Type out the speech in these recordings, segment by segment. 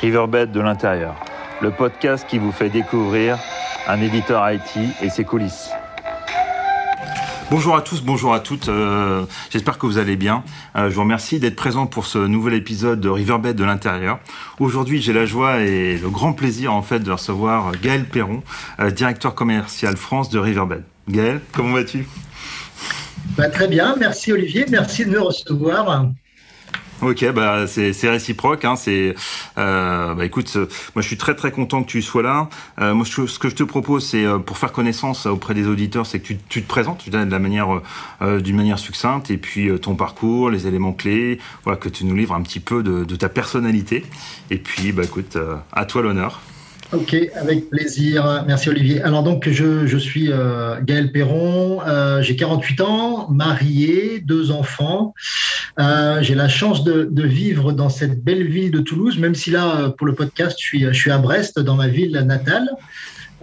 Riverbed de l'intérieur, le podcast qui vous fait découvrir un éditeur IT et ses coulisses. Bonjour à tous, bonjour à toutes. euh, J'espère que vous allez bien. Euh, je vous remercie d'être présent pour ce nouvel épisode de Riverbed de l'intérieur. Aujourd'hui, j'ai la joie et le grand plaisir en fait de recevoir Gaël Perron, euh, directeur commercial France de Riverbed. Gaël, comment vas-tu? Bah, très bien, merci Olivier, merci de me recevoir. Ok, bah c'est réciproque. Hein, c'est, euh, bah écoute, moi je suis très très content que tu sois là. Euh, moi, ce que je te propose, c'est euh, pour faire connaissance auprès des auditeurs, c'est que tu, tu te présentes, tu donnes de la manière, euh, d'une manière succincte, et puis euh, ton parcours, les éléments clés, voilà, que tu nous livres un petit peu de, de ta personnalité. Et puis, bah écoute, euh, à toi l'honneur. Ok, avec plaisir. Merci Olivier. Alors donc je, je suis euh, Gaël Perron, euh, j'ai 48 ans, marié, deux enfants. Euh, j'ai la chance de, de vivre dans cette belle ville de Toulouse, même si là euh, pour le podcast je suis, je suis à Brest, dans ma ville natale.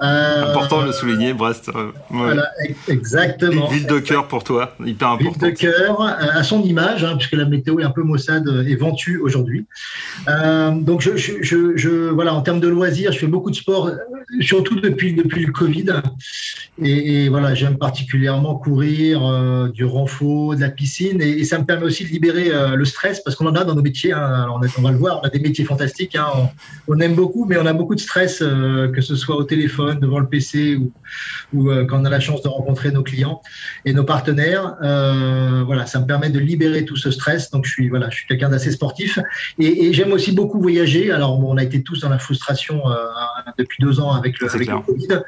Euh, Important de le souligner, Brest. euh, ouais. Voilà, exactement. Ville de cœur pour toi, hyper Ville important. de cœur, euh, à son image, hein, puisque la météo est un peu maussade et ventue aujourd'hui. Euh, donc, je, je, je, je- voilà, en termes de loisirs, je fais beaucoup de sport, surtout depuis, depuis le Covid. Et, et voilà, j'aime particulièrement courir, euh, du renfort, de la piscine, et, et ça me permet aussi de libérer euh, le stress, parce qu'on en a dans nos métiers. hein. Alors, on, a- on va le voir, on a des métiers fantastiques. hein. On, on aime beaucoup, mais on a beaucoup de stress, que ce soit au téléphone, devant le PC ou, ou euh, quand on a la chance de rencontrer nos clients et nos partenaires. Euh, voilà, ça me permet de libérer tout ce stress. Donc, je suis, voilà, je suis quelqu'un d'assez sportif et, et j'aime aussi beaucoup voyager. Alors, bon, on a été tous dans la frustration euh, depuis deux ans avec le, avec Covid.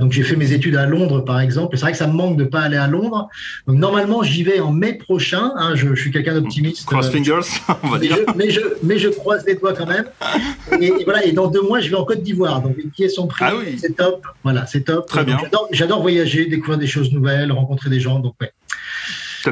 Donc, j'ai fait mes études à Londres, par exemple. C'est vrai que ça me manque de pas aller à Londres. Donc, normalement, j'y vais en mai prochain. hein. je, je suis quelqu'un d'optimiste. Cross fingers, on va mais dire. je, mais, je, mais je croise les doigts quand même. Et, et voilà, et dans deux mois, je vais en Côte d'Ivoire. Donc, sont pris. Ah oui. C'est top. Voilà, c'est top. Très bien. J'adore, j'adore voyager, découvrir des choses nouvelles, rencontrer des gens. Donc, ouais.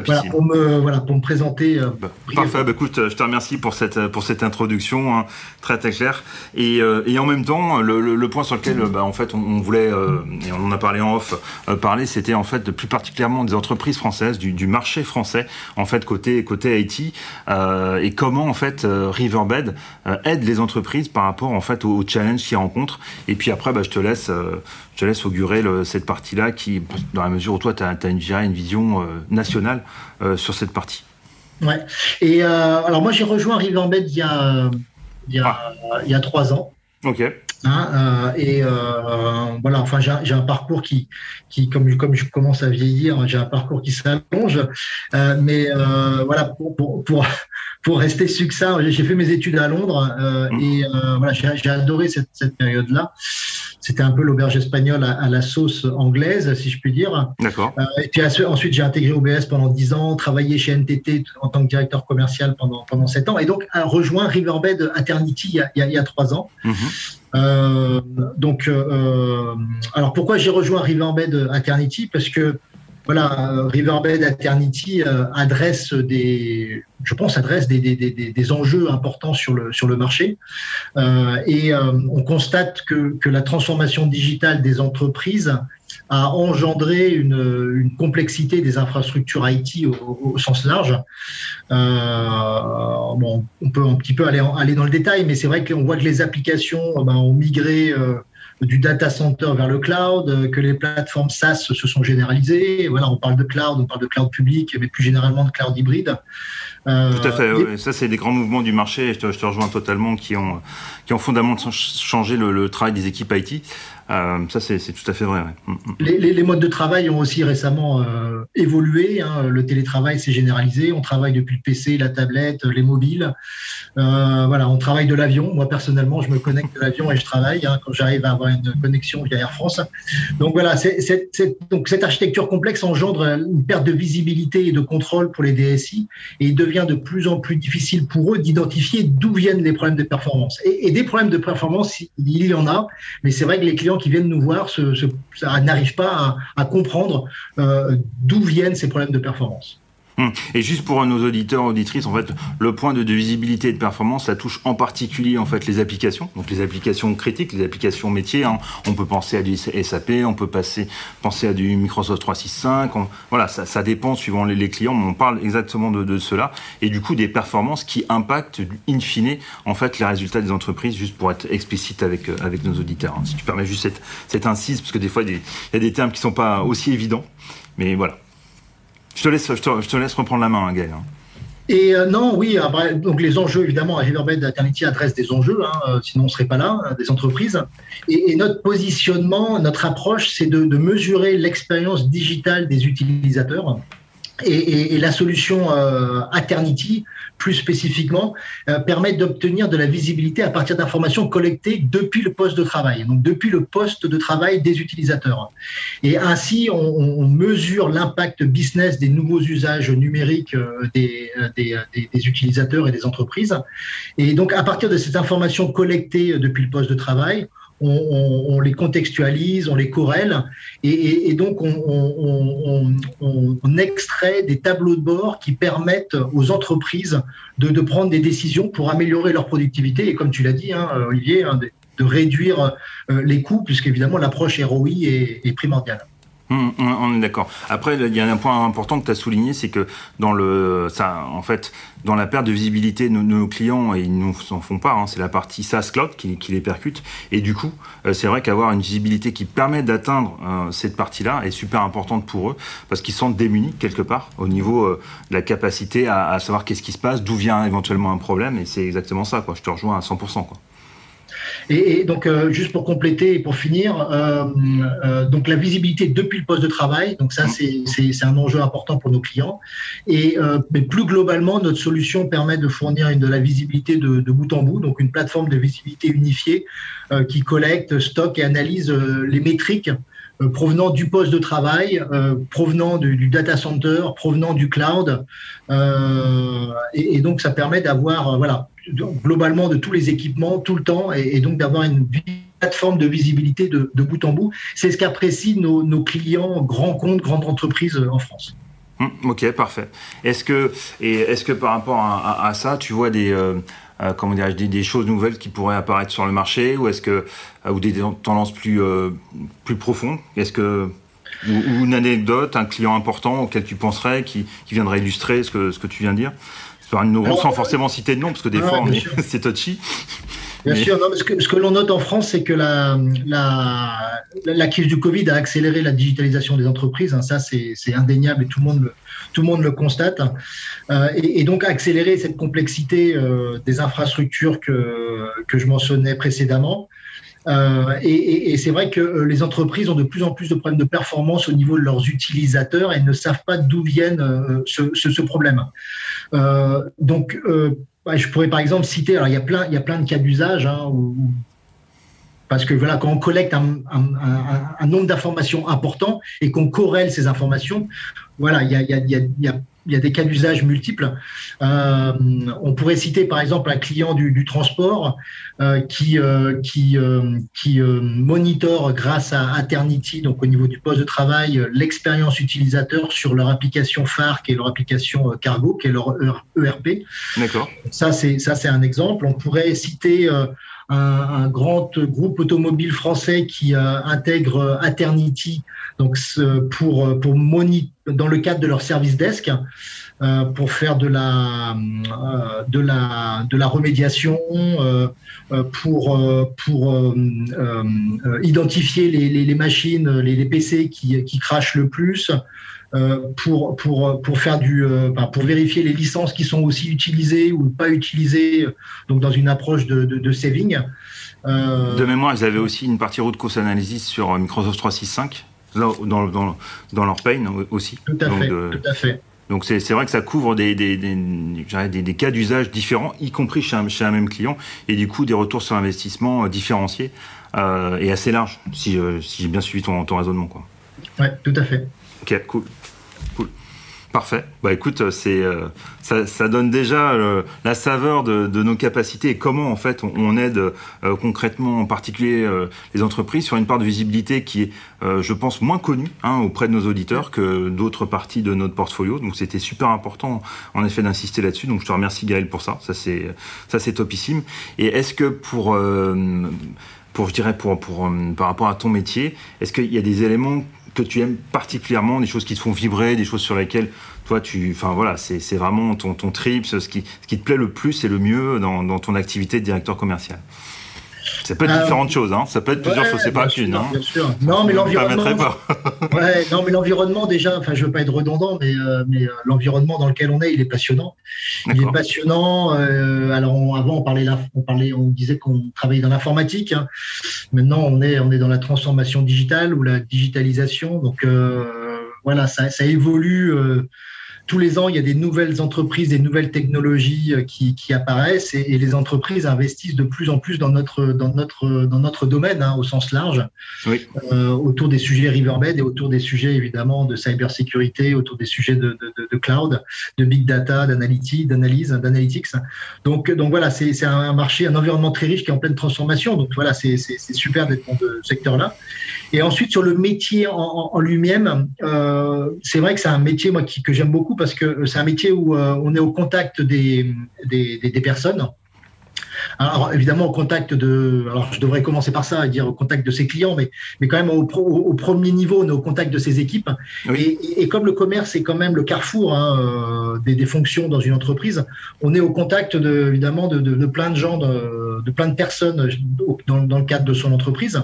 Voilà, pour me, voilà, pour me présenter. euh, Bah. Parfait, bah, écoute, je te remercie pour cette, pour cette introduction hein, très très claire. Et, euh, et en même temps, le, le- le point sur lequel bah, en fait, on, on voulait, euh, et on en a parlé en off, euh, parler, c'était en fait plus particulièrement des entreprises françaises, du, du marché français, en fait, côté, côté IT, euh, et comment en fait euh, Riverbed euh, aide les entreprises par rapport en fait aux, aux challenges qu'ils rencontrent. Et puis après, bah, je te laisse, euh, je te laisse augurer le- cette partie-là qui, dans la mesure où toi, tu as, une, je dirais, une vision euh, nationale euh, sur cette partie. Ouais. Et euh, alors, moi, j'ai rejoint Riverbed il y a, il y a, il y a trois ans. Ok. Hein, euh, et euh, voilà, enfin, j'ai un, parcours qui, qui comme, comme je commence à vieillir, j'ai un parcours qui s'allonge. Euh, mais voilà, pour, pour, pour, pour rester succinct, j'ai fait mes études à Londres et voilà, j'ai adoré cette, cette période-là. C'était un peu l'auberge espagnole à, à la sauce anglaise, si je puis dire. D'accord. Et puis ensuite, j'ai intégré OBS pendant 10 ans, travaillé chez NTT en tant que directeur commercial pendant, pendant 7 ans, et donc a rejoint Riverbed Eternity il y a, il y a, il y a 3 ans. Mhm. Euh, donc, euh, alors pourquoi j'ai rejoint Riverbed Eternity? Parce que voilà, euh, Riverbed Eternity euh, adresse des, je pense, adresse des, des, des, des enjeux importants sur le sur le marché, euh, et euh, on constate que que la transformation digitale des entreprises a engendré une, une complexité des infrastructures IT au, au sens large. Euh, bon, on peut un petit peu aller, aller dans le détail, mais c'est vrai qu'on voit que les applications euh, ben, ont migré euh, du data center vers le cloud, que les plateformes SaaS se sont généralisées. Voilà, on parle de cloud, on parle de cloud public, mais plus généralement de cloud hybride. Euh, Tout à fait. et- ouais. Ça, c'est des grands mouvements du marché. et Je te, je te rejoins totalement qui ont, qui ont fondamentalement changé le, le travail des équipes IT. Euh, ça, c'est tout à fait vrai. Mm, mm. Les, modes de travail ont aussi récemment euh, évolué. hein. Le télétravail s'est généralisé. On travaille depuis le PC, la tablette, les mobiles. Euh, voilà, on travaille de l'avion. Moi personnellement, je me connecte de l'avion et je travaille hein, quand j'arrive à avoir une connexion via Air France. Donc voilà, cette architecture complexe engendre une perte de visibilité et de contrôle pour les DSI et il devient de plus en plus difficile pour eux d'identifier d'où viennent les problèmes de performance. Et, et des problèmes de performance, il y en a, mais c'est vrai que les clients qui viennent nous voir n'arrivent pas à, à comprendre euh, d'où viennent ces problèmes de performance. Hum. Et juste pour nos auditeurs, auditrices, en fait, le point de, visibilité et de performance, ça touche en particulier en fait les applications, donc les applications critiques, les applications métiers. Hein. On peut penser à du SAP, on peut penser à du Microsoft 365. voilà, ça, dépend suivant les, clients, mais on parle exactement de, cela et du coup des performances qui impactent in fine en fait les résultats des entreprises. Juste pour être explicite avec euh, avec nos auditeurs. Hein. Si tu permets juste cette, cette incise, parce que des fois il y a des termes qui sont pas aussi évidents, mais voilà. Je te laisse, je te, laisse reprendre la main, hein, Gaël. Hein. Et euh, non, oui, ah, donc les enjeux, évidemment, à Riverbed Eternity adresse des enjeux, hein, euh, sinon on ne serait pas là, des entreprises. Et, notre positionnement, notre approche, c'est de, mesurer l'expérience digitale des utilisateurs et, la solution euh, Aternity, plus spécifiquement, euh, permet d'obtenir de la visibilité à partir d'informations collectées depuis le poste de travail, donc depuis le poste de travail des utilisateurs. Et ainsi, on, mesure l'impact business des nouveaux usages numériques euh, des, des, des, utilisateurs et des entreprises. Et donc, à partir de ces informations collectées depuis le poste de travail, on, les contextualise, on les corrèle, et, donc on, extrait des tableaux de bord qui permettent aux entreprises de, prendre des décisions pour améliorer leur productivité, et comme tu l'as dit, hein, Olivier, hein, de, réduire euh, les coûts, puisqu'évidemment l'approche ROI est primordiale. Hum, hum, on est d'accord. Après, il y a un point important que tu as souligné, c'est que dans le, ça, en fait, dans la perte de visibilité, nos, nos clients, et ils nous en font pas, hein, c'est la partie SaaS Cloud qui, les percute. Et du coup, euh, c'est vrai qu'avoir une visibilité qui permet d'atteindre euh, cette partie-là est super importante pour eux, parce qu'ils sont démunis quelque part au niveau euh, de la capacité à, savoir qu'est-ce qui se passe, d'où vient éventuellement un problème, et c'est exactement ça. Je te rejoins à 100%. Quoi. Et, donc, euh, juste pour compléter et pour finir, euh, euh, donc la visibilité depuis le poste de travail, donc ça, c'est un enjeu important pour nos clients. Et mais plus globalement, notre solution permet de fournir une, de la visibilité de, de, bout en bout, donc une plateforme de visibilité unifiée qui collecte, stocke et analyse les métriques provenant du poste de travail, provenant du, data center, provenant du cloud. et, et, donc, ça permet d'avoir voilà, globalement de tous les équipements tout le temps et, donc d'avoir une plateforme de visibilité de, bout en bout. C'est ce qu'apprécient nos, clients grands comptes, grandes entreprises en France. Hum, ok, parfait. Est-ce que, est-ce que par rapport à, ça, tu vois des, euh, euh, comment des, des, choses nouvelles qui pourraient apparaître sur le marché ou est-ce que euh, ou des tendances plus plus profondes? Est-ce que ou, une anecdote, un client important auquel tu penserais qui, qui viendrait illustrer ce que ce que tu viens de dire? Sans forcément citer de nom, parce que des fois, c'est touchy. Bien sûr, ce que, l'on note en France, c'est que la, la, crise du Covid a accéléré la digitalisation des entreprises. Hein. ça, c'est indéniable et tout le monde le, tout le, monde le constate. Euh, et, donc, accélérer cette complexité euh, des infrastructures que, que je mentionnais précédemment. Euh, et, c'est vrai que les entreprises ont de plus en plus de problèmes de performance au niveau de leurs utilisateurs et ne savent pas d'où viennent ce, ce, problème. Euh, donc, euh, je pourrais par exemple citer, alors il y a plein, il y a plein de cas d'usage hein, parce que voilà, quand on collecte un, nombre d'informations important et qu'on corrèle ces informations, voilà, il y a il y a des cas d'usage multiples. Euh, on pourrait citer par exemple un client du, transport euh, qui, euh, qui, qui monitore grâce à Aternity, donc au niveau du poste de travail, l'expérience utilisateur sur leur application phare qui est leur application Cargo, qui est leur ERP. D'accord. Ça, c'est ça, c'est un exemple. On pourrait citer un, grand groupe automobile français qui intègre Aternity donc pour pour monitorer dans le cadre de leur service desk euh, pour faire de la, euh, de la, de la remédiation, euh, pour, pour identifier les, les, machines, les, les, PC qui, qui crachent le plus, pour, pour, pour, faire du, pour vérifier les licences qui sont aussi utilisées ou pas utilisées, donc dans une approche de, de, de saving. De mémoire, ils avaient aussi une partie root cause analysis sur Microsoft 365 dans, dans, dans leur pain aussi. Tout à fait. tout à fait. Donc c'est vrai que ça couvre des, des, des, cas d'usage différents, y compris chez un, chez un, même client, et du coup des retours sur investissement euh, différenciés euh, et assez larges, si, euh, si j'ai bien suivi ton, ton raisonnement. Oui, tout à fait. Ok, cool. cool. Parfait. Bah écoute, c'est euh, ça, donne déjà euh, la saveur de, nos capacités et comment en fait on, aide euh, concrètement, en particulier les entreprises, sur une part de visibilité qui est, je pense, moins connue hein, auprès de nos auditeurs que d'autres parties de notre portfolio. Donc c'était super important, en effet, d'insister là-dessus. Donc je te remercie Gaël pour ça. Ça c'est ça c'est topissime. Et est-ce que pour pour je dirais pour pour par rapport à ton métier, est-ce qu'il y a des éléments que tu aimes particulièrement, des choses qui te font vibrer, des choses sur lesquelles toi tu, enfin voilà, c'est vraiment ton, ton trip, ce qui, ce qui te plaît le plus et le mieux dans, dans ton activité de directeur commercial. Ça peut être euh, différentes choses, hein. ça peut être plusieurs choses, c'est pas qu'une. Hein. Non, mais l'environnement. ouais, non, mais l'environnement déjà. Enfin, je veux pas être redondant, mais, euh, mais euh, l'environnement dans lequel on est, il est passionnant. Il est passionnant. alors, avant, on parlait, on parlait, on disait qu'on travaillait dans l'informatique. Hein. Maintenant, on est, on est dans la transformation digitale ou la digitalisation. Donc, voilà, ça, ça évolue tous les ans, il y a des nouvelles entreprises, des nouvelles technologies euh, qui, apparaissent et, les entreprises investissent de plus en plus dans notre, dans notre, dans notre domaine hein, au sens large, euh, autour des sujets Riverbed et autour des sujets évidemment de cybersécurité, autour des sujets de, cloud, de big data, d'analytique, d'analyse, d'analytics. Donc, donc voilà, c'est un marché, un environnement très riche qui est en pleine transformation. Donc voilà, c'est super d'être dans ce secteur-là. Et ensuite, sur le métier en, lui-même, euh, c'est vrai que c'est un métier moi, que j'aime beaucoup parce que c'est un métier où euh, on est au contact des, des, personnes. Alors évidemment au contact de, alors je devrais commencer par ça et dire au contact de ses clients, mais, mais quand même au, au, premier niveau, on est au contact de ses équipes. Et, et, comme le commerce est quand même le carrefour hein, euh, des, des, fonctions dans une entreprise, on est au contact de, évidemment de, de, de plein de gens, de, de, plein de personnes dans, dans, le cadre de son entreprise.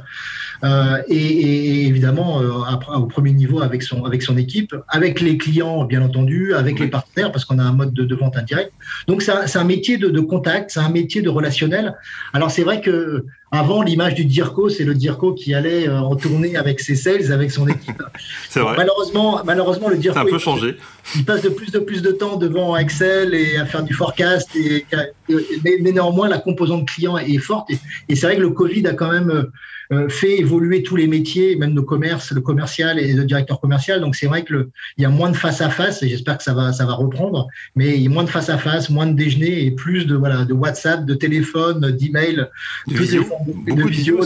Euh, et, et, évidemment euh, au premier niveau avec son avec son équipe, avec les clients bien entendu, avec les partenaires parce qu'on a un mode de, vente indirect. Donc c'est un, un, métier de, de contact, c'est un métier de relationnel. Alors c'est vrai que avant, l'image du DIRCO, c'est le DIRCO qui allait euh, en tournée avec ses sales, avec son équipe. c'est vrai. Malheureusement, malheureusement, le DIRCO. Ça a un peu changé. Il passe de plus de plus de temps devant Excel et à faire du forecast. Et, mais, néanmoins, la composante client est forte. Et, et c'est vrai que le Covid a quand même euh, fait évoluer tous les métiers, même nos commerces, le commercial et le directeur commercial. Donc c'est vrai que il y a moins de face à face et j'espère que ça va ça va reprendre. Mais il y a moins de face à face, moins de déjeuner et plus de voilà de WhatsApp, de téléphone, d'email, de visio, de, visio.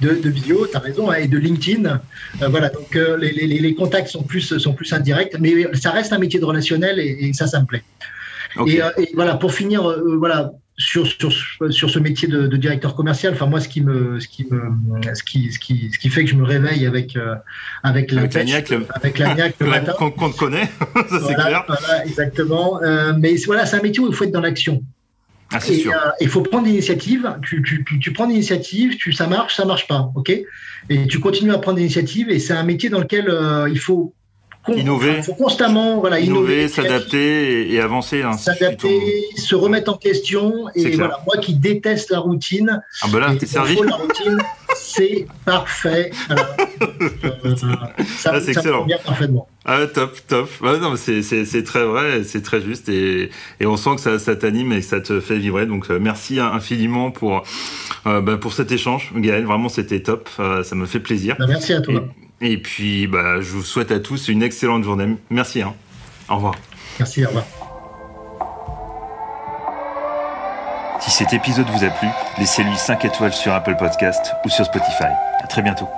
De, de, vidéo, tu as raison, hein, et de LinkedIn. Euh, voilà, donc euh, les, les, les, contacts sont plus, sont plus indirects, mais ça reste un métier de relationnel et, et ça, ça me plaît. Et, et, voilà, pour finir, voilà, sur, sur, sur ce métier de, de, directeur commercial, enfin moi ce qui me ce qui me ce qui ce qui ce qui fait que je me réveille avec euh, avec la avec l'agnac le, avec l'agnac le matin qu'on qu connaît, ça c'est clair. Voilà, exactement. Euh, mais voilà, c'est un métier où il faut être dans l'action. Ah, sûr. Euh, il faut prendre l'initiative. Tu, tu, tu, tu, prends l'initiative, tu, ça marche, ça marche pas, ok? Et tu continues à prendre l'initiative. Et c'est un métier dans lequel il faut innover. Il faut constamment voilà, innover, s'adapter et, avancer. Hein, s'adapter, se remettre en question. Et voilà, moi qui déteste la routine, ah ben là, t'es servi. La routine, c'est parfait. Euh, ça, ah, c'est excellent. parfaitement. Ah, top, top. Ah, non, c'est, c'est, c'est très vrai, c'est très juste et, et on sent que ça, ça t'anime et que ça te fait vibrer. Donc, euh, merci infiniment pour, euh, bah, pour cet échange, Gaël. Vraiment, c'était top. Euh, ça me fait plaisir. Bah, merci à toi. Et, et puis, bah, je vous souhaite à tous une excellente journée. Merci. Hein. Au revoir. Merci, au revoir. Si cet épisode vous a plu, laissez-lui 5 étoiles sur Apple Podcast ou sur Spotify. À très bientôt.